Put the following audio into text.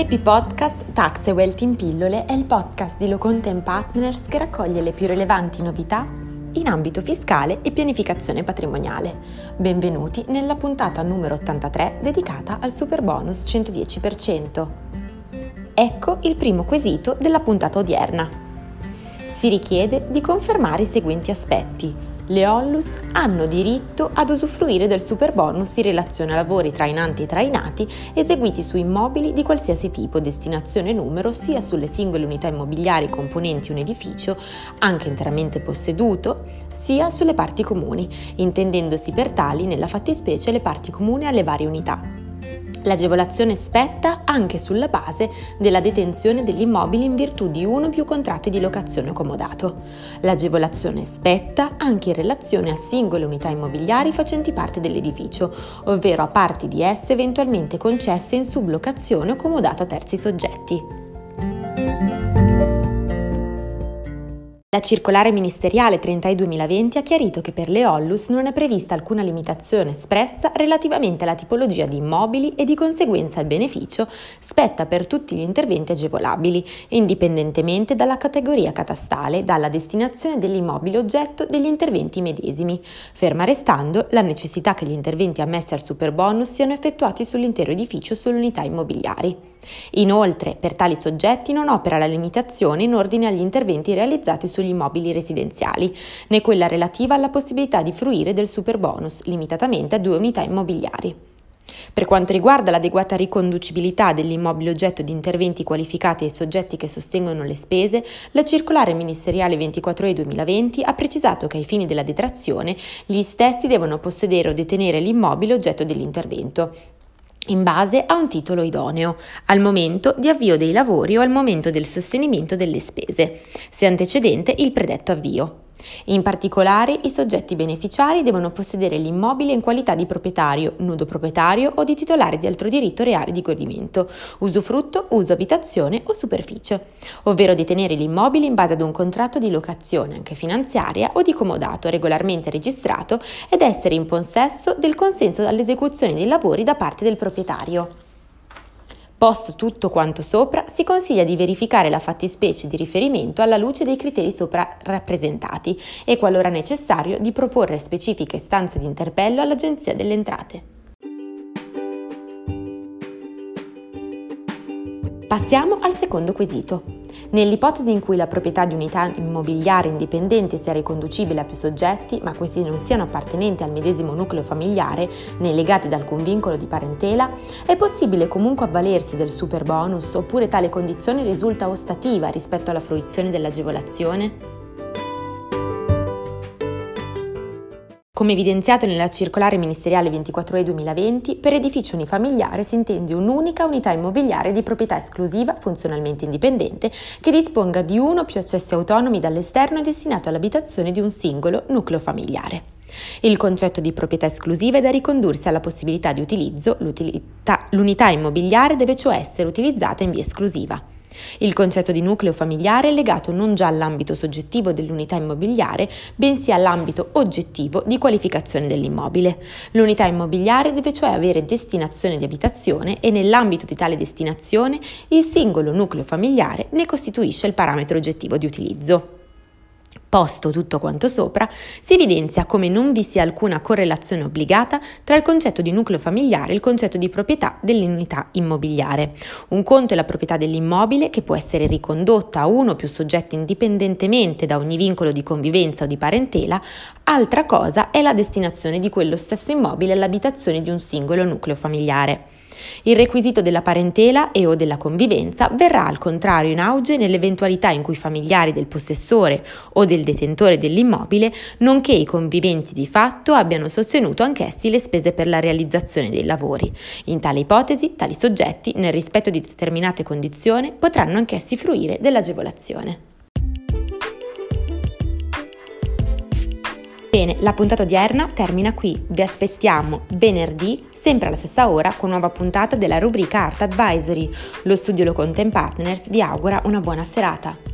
LP Podcast Tax e Wealth in pillole è il podcast di Loconte Partners che raccoglie le più rilevanti novità in ambito fiscale e pianificazione patrimoniale. Benvenuti nella puntata numero 83 dedicata al super bonus 110%. Ecco il primo quesito della puntata odierna. Si richiede di confermare i seguenti aspetti le Ollus hanno diritto ad usufruire del super bonus in relazione a lavori trainanti e trainati eseguiti su immobili di qualsiasi tipo, destinazione e numero, sia sulle singole unità immobiliari componenti un edificio, anche interamente posseduto, sia sulle parti comuni, intendendosi per tali nella fattispecie le parti comuni alle varie unità. L'agevolazione spetta anche sulla base della detenzione degli immobili in virtù di uno o più contratti di locazione comodato. L'agevolazione spetta anche in relazione a singole unità immobiliari facenti parte dell'edificio, ovvero a parti di esse eventualmente concesse in sublocazione o comodato a terzi soggetti. La circolare ministeriale 32-2020 ha chiarito che per le Ollus non è prevista alcuna limitazione espressa relativamente alla tipologia di immobili e di conseguenza il beneficio spetta per tutti gli interventi agevolabili, indipendentemente dalla categoria catastale, dalla destinazione dell'immobile oggetto degli interventi medesimi, ferma restando la necessità che gli interventi ammessi al superbonus siano effettuati sull'intero edificio o sulle unità immobiliari. Inoltre, per tali soggetti non opera la limitazione in ordine agli interventi realizzati sugli immobili residenziali, né quella relativa alla possibilità di fruire del superbonus, limitatamente a due unità immobiliari. Per quanto riguarda l'adeguata riconducibilità dell'immobile oggetto di interventi qualificati ai soggetti che sostengono le spese, la circolare ministeriale 24E 2020 ha precisato che ai fini della detrazione gli stessi devono possedere o detenere l'immobile oggetto dell'intervento, in base a un titolo idoneo, al momento di avvio dei lavori o al momento del sostenimento delle spese, se antecedente il predetto avvio. In particolare, i soggetti beneficiari devono possedere l'immobile in qualità di proprietario, nudo proprietario o di titolare di altro diritto reale di godimento, usufrutto, uso abitazione o superficie, ovvero detenere l'immobile in base ad un contratto di locazione anche finanziaria o di comodato regolarmente registrato ed essere in possesso del consenso all'esecuzione dei lavori da parte del proprietario. Posto tutto quanto sopra, si consiglia di verificare la fattispecie di riferimento alla luce dei criteri sopra rappresentati e, qualora necessario, di proporre specifiche istanze di interpello all'Agenzia delle Entrate. Passiamo al secondo quesito. Nell'ipotesi in cui la proprietà di unità immobiliare indipendente sia riconducibile a più soggetti, ma questi non siano appartenenti al medesimo nucleo familiare né legati da alcun vincolo di parentela, è possibile comunque avvalersi del super bonus oppure tale condizione risulta ostativa rispetto alla fruizione dell'agevolazione? Come evidenziato nella circolare ministeriale 24E 2020, per edificio unifamiliare si intende un'unica unità immobiliare di proprietà esclusiva, funzionalmente indipendente, che disponga di uno o più accessi autonomi dall'esterno e destinato all'abitazione di un singolo nucleo familiare. Il concetto di proprietà esclusiva è da ricondursi alla possibilità di utilizzo, l'unità immobiliare deve cioè essere utilizzata in via esclusiva. Il concetto di nucleo familiare è legato non già all'ambito soggettivo dell'unità immobiliare, bensì all'ambito oggettivo di qualificazione dell'immobile. L'unità immobiliare deve cioè avere destinazione di abitazione e nell'ambito di tale destinazione il singolo nucleo familiare ne costituisce il parametro oggettivo di utilizzo. Posto tutto quanto sopra, si evidenzia come non vi sia alcuna correlazione obbligata tra il concetto di nucleo familiare e il concetto di proprietà dell'unità immobiliare. Un conto è la proprietà dell'immobile che può essere ricondotta a uno o più soggetti indipendentemente da ogni vincolo di convivenza o di parentela, altra cosa è la destinazione di quello stesso immobile all'abitazione di un singolo nucleo familiare. Il requisito della parentela e o della convivenza verrà al contrario in auge nell'eventualità in cui i familiari del possessore o del detentore dell'immobile, nonché i conviventi di fatto, abbiano sostenuto anch'essi le spese per la realizzazione dei lavori. In tale ipotesi, tali soggetti, nel rispetto di determinate condizioni, potranno anch'essi fruire dell'agevolazione. Bene, la puntata odierna termina qui. Vi aspettiamo venerdì sempre alla stessa ora con nuova puntata della rubrica Art Advisory. Lo studio Loconte Partners vi augura una buona serata.